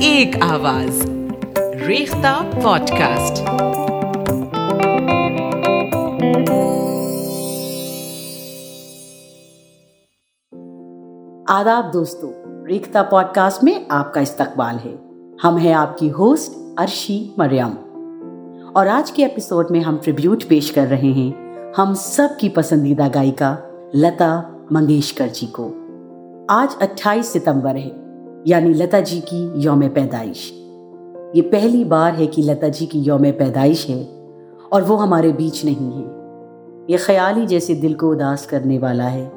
ایک آواز۔ Rekhta pod cost آداب دوستو، ریختہ پوڈ کاسٹ میں آپ کا استقبال ہے۔ ہم ہیں آپ کی ہوسٹ ارشی مریم۔ اور آج کے ایپیسوڈ میں ہم ٹریبیوٹ پیش کر رہے ہیں ہم سب کی پسندیدہ گائکا لتا منگیشکر جی کو۔ آج اٹھائیس ستمبر ہے۔ یعنی لتا جی کی یوم پیدائش۔ یہ پہلی بار ہے کہ لتا جی کی یوم پیدائش ہے اور وہ ہمارے بیچ نہیں ہے۔ یہ خیال ہی جیسے دل کو اداس کرنے والا ہے۔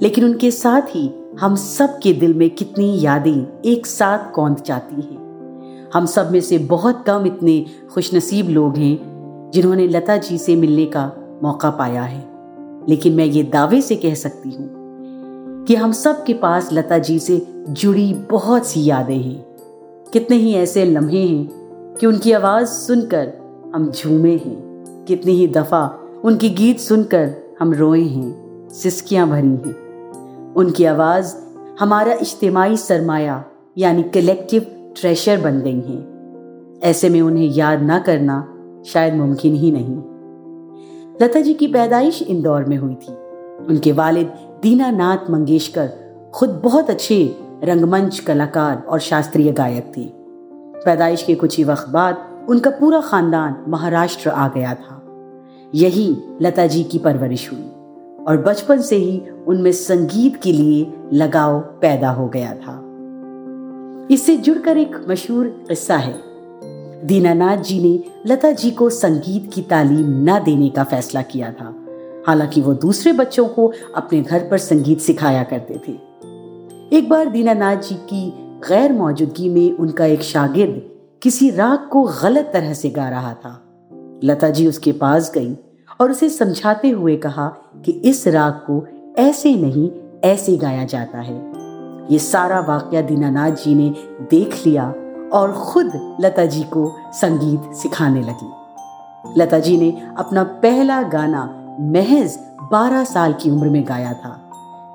لیکن ان کے ساتھ ہی ہم سب کے دل میں کتنی یادیں ایک ساتھ کوند چاہتی ہیں۔ ہم سب میں سے بہت کم اتنے خوش نصیب لوگ ہیں جنہوں نے لتا جی سے ملنے کا موقع پایا ہے۔ لیکن میں یہ دعوے سے کہہ سکتی ہوں کہ ہم سب کے پاس لتا جی سے جڑی بہت سی یادیں ہیں۔ کتنے ہی ایسے لمحے ہیں کہ ان کی آواز سن کر ہم جھومے ہیں۔ کتنی ہی دفعہ ان کی گیت سن کر ہم روئے ہیں، سسکیاں بھری ہیں۔ ان کی آواز ہمارا اجتماعی سرمایہ یعنی کلیکٹیو ٹریشر بن گئی ہیں۔ ایسے میں انہیں یاد نہ کرنا شاید ممکن ہی نہیں۔ لتا جی کی پیدائش اندور میں ہوئی تھی۔ ان کے والد دینا ناتھ منگیشکر خود بہت اچھے رنگ منچ کلاکار اور شاستری گائک تھے۔ پیدائش کے کچھ ہی وقت بعد ان کا پورا خاندان مہاراشٹر آ گیا تھا۔ یہی لتا جی کی پرورش ہوئی اور بچپن سے ہی ان میں سنگیت کے لیے لگاؤ پیدا ہو گیا تھا۔ اس سے جڑ کر ایک مشہور قصہ ہے۔ دینا ناتھ جی نے لتا جی کو سنگیت کی تعلیم نہ دینے کا فیصلہ کیا تھا۔ حالانکہ وہ دوسرے بچوں کو اپنے گھر پر سنگیت سکھایا کرتے تھے۔ ایک بار دینا ناتھ جی کی غیر موجودگی میں ان کا ایک شاگرد کسی راگ کو غلط طرح سے گا رہا تھا۔ لتا جی اس کے پاس گئی اور اسے سمجھاتے ہوئے کہا کہ اس راگ کو ایسے نہیں، ایسے گایا جاتا ہے۔ یہ سارا واقعہ دینا ناتھ جی نے دیکھ لیا اور خود لتا جی کو سنگیت سکھانے لگی۔ لتا جی نے اپنا پہلا گانا محض بارہ سال کی عمر میں گایا تھا۔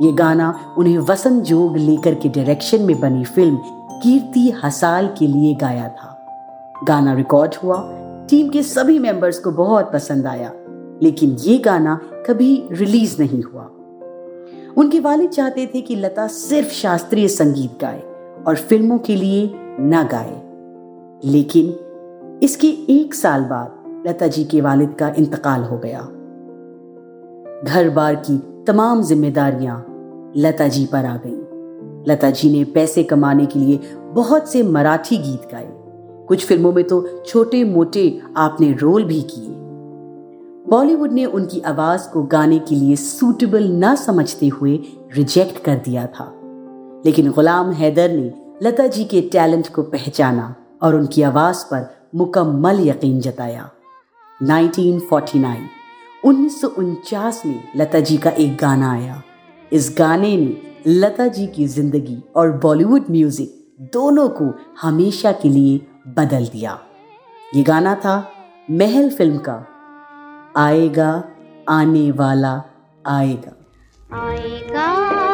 یہ گانا انہیں وسن جوگ لے کر کے ڈائریکشن میں بنی فلم کیرتی حسال کے لیے گایا تھا۔ گانا ریکارڈ ہوا، ٹیم کے سبھی ممبرز کو بہت پسند آیا، لیکن یہ گانا کبھی ریلیز نہیں ہوا۔ ان کے والد چاہتے تھے کہ لتا صرف شاستری سنگیت گائے اور فلموں کے لیے نہ گائے۔ لیکن اس کے ایک سال بعد لتا جی کے والد کا انتقال ہو گیا۔ گھر بار کی تمام ذمہ داریاں لتا جی پر آ گئیں۔ لتا جی نے پیسے کمانے کے لیے بہت سے مراٹھی گیت گائے۔ کچھ فلموں میں تو چھوٹے موٹے آپ نے رول بھی کیے۔ بالی ووڈ نے ان کی آواز کو گانے کے لیے سوٹیبل نہ سمجھتے ہوئے ریجیکٹ کر دیا تھا۔ لیکن غلام حیدر نے لتا جی کے ٹیلنٹ کو پہچانا اور ان کی آواز پر مکمل یقین جتایا۔ نائنٹین فورٹی نائن انیس سو انچاس میں لتا جی کا ایک گانا آیا۔ اس گانے نے لتا جی کی زندگی اور بالی ووڈ میوزک دونوں کو ہمیشہ کے لیے بدل دیا۔ یہ گانا تھا محل فلم کا۔ آئے گا، آنے والا آئے گا۔ آئے گا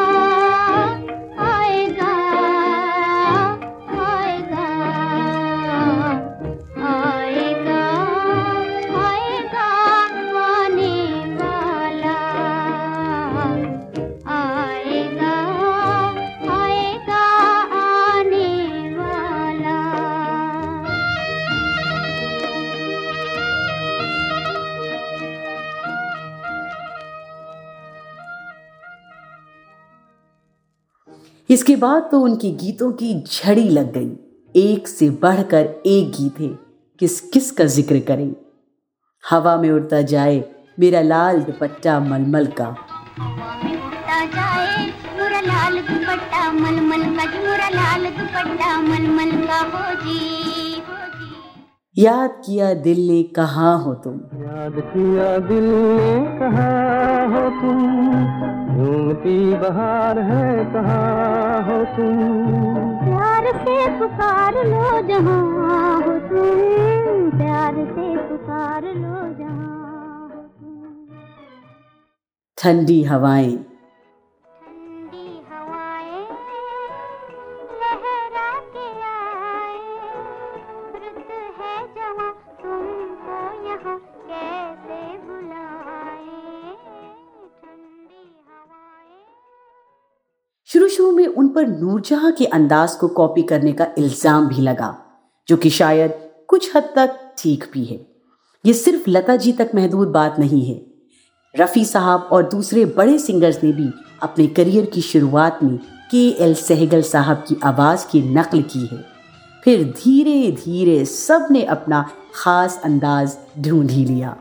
اس کے بعد تو ان کی گیتوں کی جھڑی لگ گئی۔ ایک سے بڑھ کر ایک گیت ہے۔ کس کس کا ذکر کریں؟ ہوا میں اڑتا جائے میرا لال دوپٹہ مل مل کا۔ یاد کیا دل نے کہاں ہو تم؟ یاد کیا دل نے کہاں ہو تم؟ گھومتی بہار ہے کہاں ہو تم؟ پیار سے پکار لو جہاں ہو تم۔ پیار سے پکار لو جہاں ٹھنڈی ہوائیں۔ شروع شروع میں ان پر نور جہاں کے انداز کو کاپی کرنے کا الزام بھی لگا، جو کہ شاید کچھ حد تک ٹھیک بھی ہے۔ یہ صرف لتا جی تک محدود بات نہیں ہے۔ رفیع صاحب اور دوسرے بڑے سنگرز نے بھی اپنے کریئر کی شروعات میں کے ایل سہگل صاحب کی آواز کی نقل کی ہے۔ پھر دھیرے دھیرے سب نے اپنا خاص انداز ڈھونڈ ہی لیا۔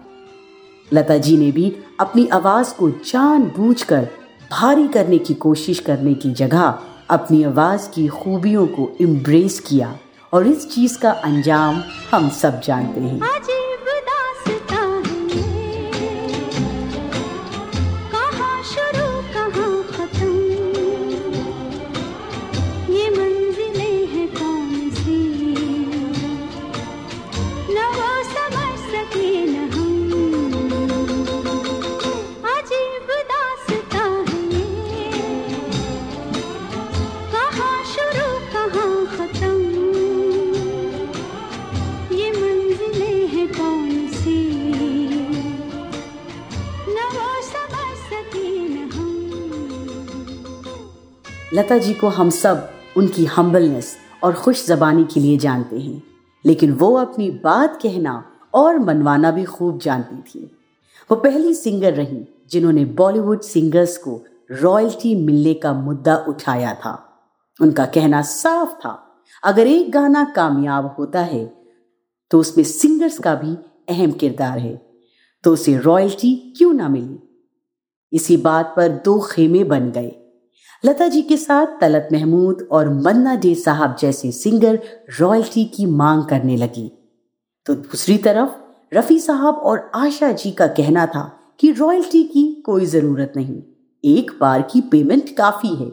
لتا جی نے بھی اپنی آواز کو جان بوجھ کر بھاری کرنے کی کوشش کرنے کی جگہ اپنی آواز کی خوبیوں کو امبریس کیا اور اس چیز کا انجام ہم سب جانتے ہیں۔ لتا جی کو ہم سب ان کی ہمبلنس اور خوش زبانی کے لیے جانتے ہیں۔ لیکن وہ اپنی بات کہنا اور منوانا بھی خوب جانتی تھی۔ وہ پہلی سنگر رہی جنہوں نے بالی ووڈ سنگرز کو رائلٹی ملنے کا مدعا اٹھایا تھا۔ ان کا کہنا صاف تھا، اگر ایک گانا کامیاب ہوتا ہے تو اس میں سنگرز کا بھی اہم کردار ہے۔ تو اسے رائلٹی کیوں نہ ملی؟ اسی بات پر دو خیمے بن گئے۔ لتا جی کے ساتھ طلت محمود اور منا ڈے صاحب جیسے سنگر رائلٹی کی مانگ کرنے لگی۔ تو دوسری طرف رفیع صاحب اور آشا جی کا کہنا تھا کہ رائلٹی کی کوئی ضرورت نہیں، ایک بار کی پیمنٹ کافی ہے۔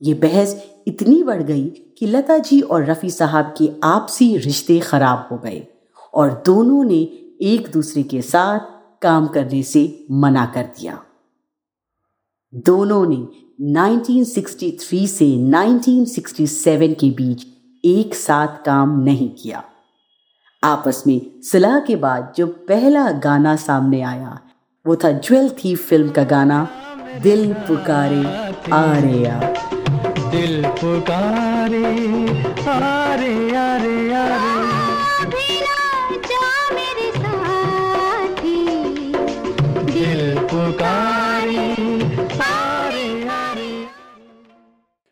یہ بحث اتنی بڑھ گئی کہ لتا جی اور رفیع صاحب کے آپسی رشتے خراب ہو گئے اور دونوں نے ایک دوسرے کے ساتھ کام کرنے سے منع کر دیا۔ دونوں نے 1963 سے 1967 کے بیچ ایک ساتھ کام نہیں کیا۔ آپس میں صلاح کے بعد جو پہلا گانا سامنے آیا، وہ تھا جویل تھی فلم کا گانا، دل پکارے آرے آ دل پکارے آرے آرے آرے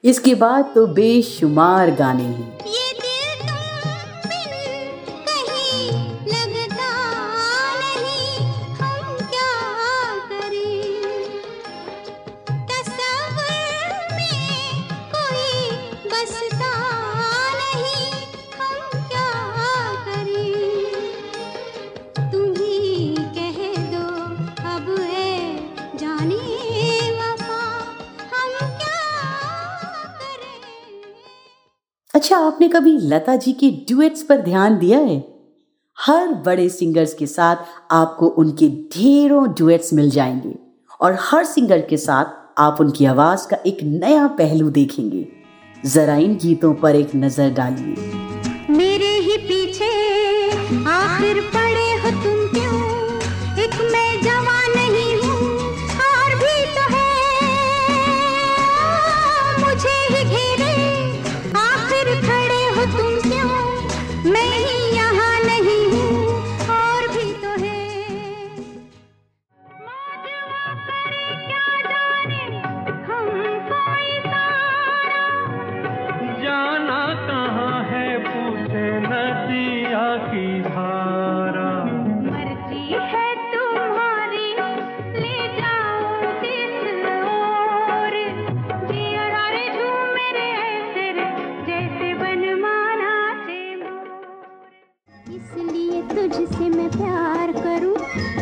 اس کے بعد تو بے شمار گانے ہیں۔ آپ نے کبھی لتا جی کے ڈویٹس پر دھیان دیا ہے؟ ہر بڑے سنگرز کے ساتھ آپ کو ان کے ڈھیروں ڈویٹس مل جائیں گے اور ہر سنگر کے ساتھ آپ ان کی آواز کا ایک نیا پہلو دیکھیں گے۔ ذرا ان گیتوں پر ایک نظر ڈالیے۔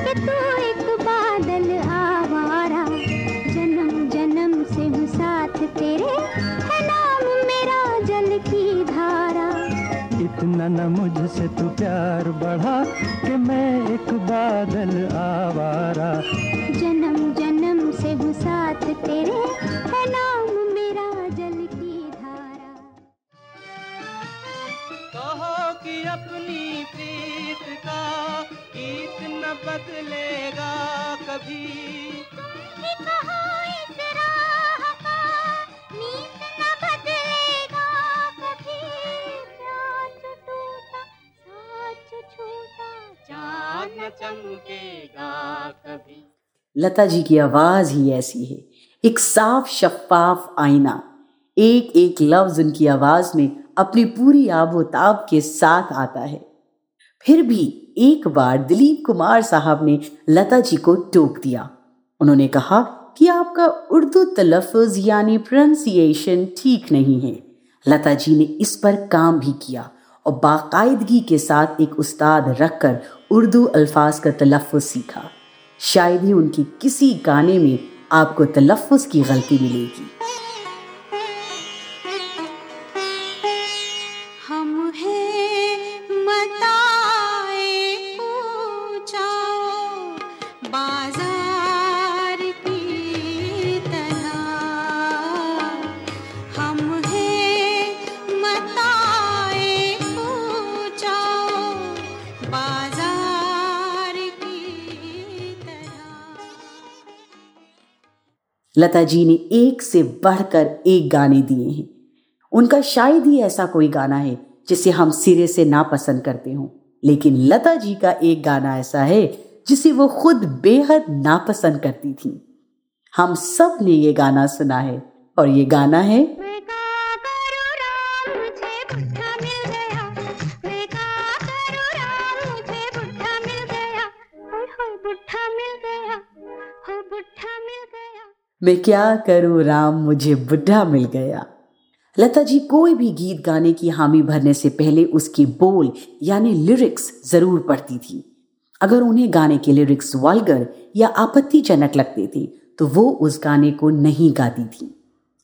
کہ تو ایک بادل آوارا۔ جنم جنم سے ہوں ساتھ تیرے۔ ہے نام میرا جل کی دھارا۔ اتنا نہ مجھ سے تو پیار بڑھا کہ میں ایک بادل آوارا۔ جنم جنم سے ہوں ساتھ تیرے۔ ہے نام میرا جل کی دھارا۔ کہو کہ اپنی بدلے گا کبھی۔ لتا جی کی آواز ہی ایسی ہے ایک صاف شفاف آئینہ۔ ایک ایک لفظ ان کی آواز میں اپنی پوری آب و تاب کے ساتھ آتا ہے۔ پھر بھی ایک بار دلیپ کمار صاحب نے لتا جی کو ٹوک دیا۔ انہوں نے کہا کہ آپ کا اردو تلفظ یعنی پرنسیشن ٹھیک نہیں ہے۔ لتا جی نے اس پر کام بھی کیا اور باقاعدگی کے ساتھ ایک استاد رکھ کر اردو الفاظ کا تلفظ سیکھا۔ شاید ہی ان کی کسی گانے میں آپ کو تلفظ کی غلطی ملے گی۔ لتا جی نے ایک سے بڑھ کر ایک گانے دیے ہیں۔ ان کا شاید ہی ایسا کوئی گانا ہے جسے ہم سرے سے ناپسند کرتے ہوں۔ لیکن لتا جی کا ایک گانا ایسا ہے جسے وہ خود بے حد ناپسند کرتی تھیں۔ ہم سب نے یہ گانا سنا ہے اور یہ گانا ہے میں کیا کروں؟ رام، مجھے بڈھا مل گیا۔ لتا جی کوئی بھی گیت گانے کی حامی بھرنے سے پہلے اس کی بول یعنی لیرکس ضرور پڑھتی تھی۔ اگر انہیں گانے کے لیرکس والگر یا آپتی جنک لگتے تھے، تو وہ اس گانے کو نہیں گاتی تھی۔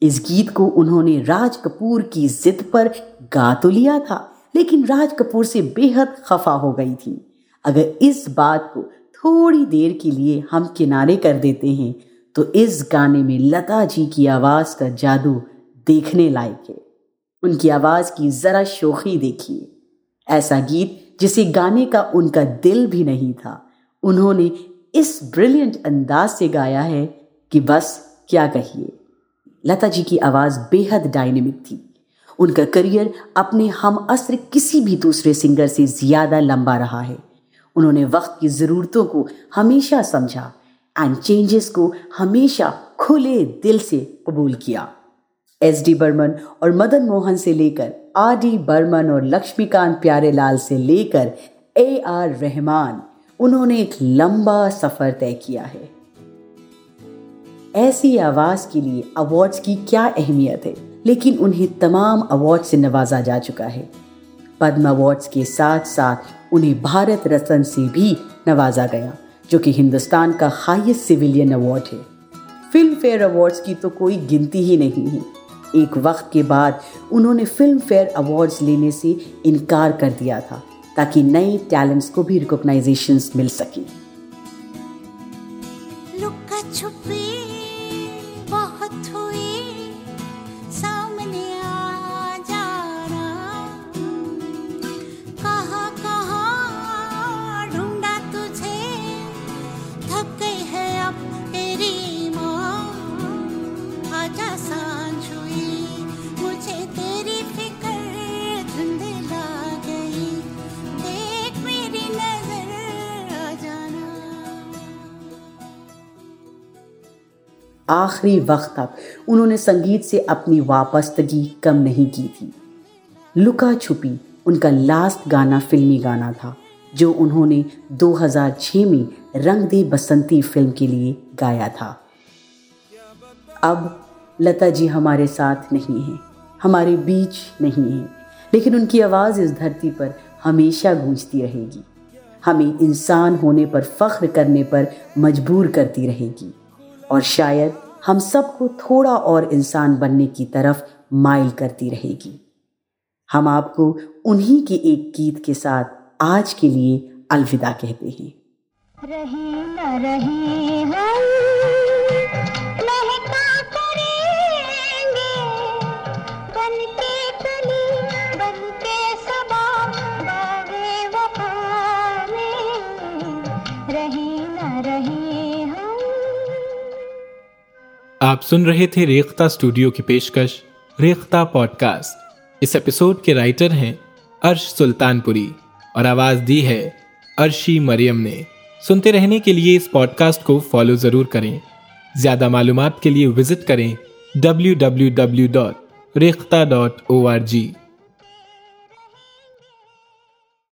اس گیت کو انہوں نے راج کپور کی ضد پر گا تو لیا تھا، لیکن راج کپور سے بے حد خفا ہو گئی تھی۔ اگر اس بات کو تھوڑی دیر کے لیے ہم کنارے کر دیتے ہیں تو اس گانے میں لتا جی کی آواز کا جادو دیکھنے لائق ہے۔ ان کی آواز کی ذرا شوخی دیکھیے۔ ایسا گیت جسے گانے کا ان کا دل بھی نہیں تھا۔ انہوں نے اس بریلینٹ انداز سے گایا ہے کہ بس کیا کہیے۔ لتا جی کی آواز بے حد ڈائنمک تھی۔ ان کا کریئر اپنے ہم عصر کسی بھی دوسرے سنگر سے زیادہ لمبا رہا ہے۔ انہوں نے وقت کی ضرورتوں کو ہمیشہ سمجھا۔ اینڈ چینجز کو ہمیشہ کھلے دل سے قبول کیا۔ ایس ڈی برمن اور مدن موہن سے لے کر آر ڈی برمن اور لکشمی کانت پیارے لال سے لے کر اے آر رحمان، انہوں نے ایک لمبا سفر طے کیا ہے۔ ایسی آواز کے لیے ایوارڈز کی کیا اہمیت ہے؟ لیکن انہیں تمام ایوارڈ سے نوازا جا چکا ہے۔ پدم ایوارڈز کے ساتھ ساتھ انہیں بھارت رتن سے بھی نوازا گیا۔ جو کہ ہندوستان کا ہائیسٹ سویلین ایوارڈ ہے۔ فلم فیئر ایوارڈز کی تو کوئی گنتی ہی نہیں ہے۔ ایک وقت کے بعد انہوں نے فلم فیئر ایوارڈز لینے سے انکار کر دیا تھا تاکہ نئے ٹیلنٹس کو بھی ریکوگنائزیشنس مل سکیں۔ آخری وقت تک انہوں نے سنگیت سے اپنی وابستگی کم نہیں کی تھی۔ لکا چھپی ان کا لاسٹ گانا فلمی گانا تھا، جو انہوں نے دو ہزار چھ میں رنگ دے بسنتی فلم کے لیے گایا تھا۔ اب لتا جی ہمارے ساتھ نہیں ہیں، ہمارے بیچ نہیں ہیں، لیکن ان کی آواز اس دھرتی پر ہمیشہ گونجتی رہے گی۔ ہمیں انسان ہونے پر فخر کرنے پر مجبور کرتی رہے گی۔ اور شاید ہم سب کو تھوڑا اور انسان بننے کی طرف مائل کرتی رہے گی۔ ہم آپ کو انہی کے ایک گیت کے ساتھ آج کے لیے الوداع کہتے ہیں۔ رہی نہ رہی ہم، مہکا کریں گے۔ آپ سن رہے تھے ریختہ اسٹوڈیو کی پیشکش، ریختہ پوڈ کاسٹ اس ایپیسوڈ کے رائٹر ہیں ارش سلطان پوری اور آواز دی ہے ارشی مریم نے۔ سنتے رہنے کے لیے اس پوڈ کاسٹ کو فالو ضرور کریں۔ زیادہ معلومات کے لیے وزٹ کریں۔ W W W dot Rekhta dot O R G